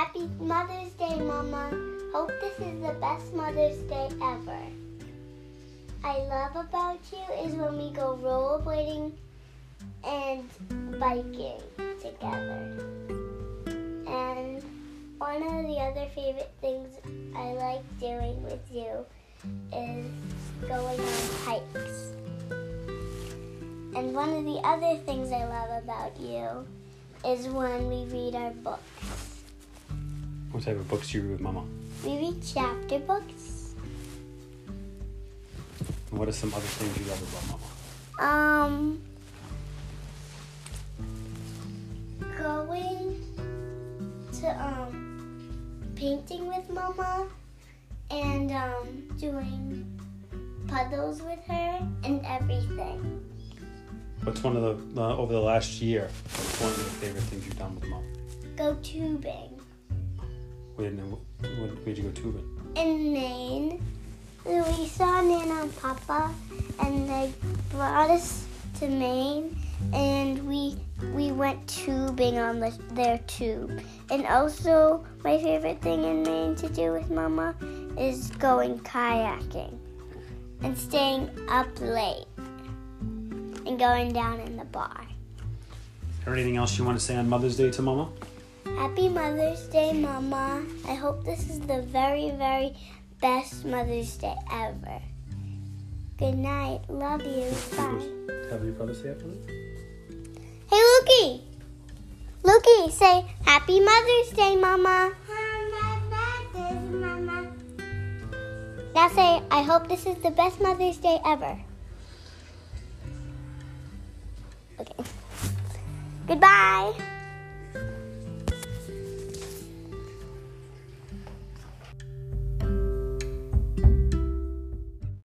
Happy Mother's Day, Mama. Hope this is the best Mother's Day ever. I love about you is when we go rollerblading and biking together. And one of the other favorite things I like doing with you is going on hikes. And one of the other things I love about you is when we read our books. What type of books do you read with Mama? We read chapter books. And what are some other things you love about Mama? Um, going to um painting with Mama and um doing puzzles with her and everything. What's one of the uh, over the last year? What's one of the favorite things you've done with Mom? Go tubing Where, where, where'd you go tubing? in Maine. We saw Nana and Papa, and they brought us to Maine, and we we went tubing on the, their tube. And also, my favorite thing in Maine to do with Mama is going kayaking and staying up late and going down in the bar. Is there anything else you want to say on Mother's Day to Mama? Happy Mother's Day, Mama. I hope this is the very, very best Mother's Day ever. Good night. Love you. Bye. Have your brother say after? Hey, Lukey. Lukey, say Happy Mother's Day, Mama! How my birthday, Mama. Now say, I hope this is the best Mother's Day ever. Okay. Goodbye.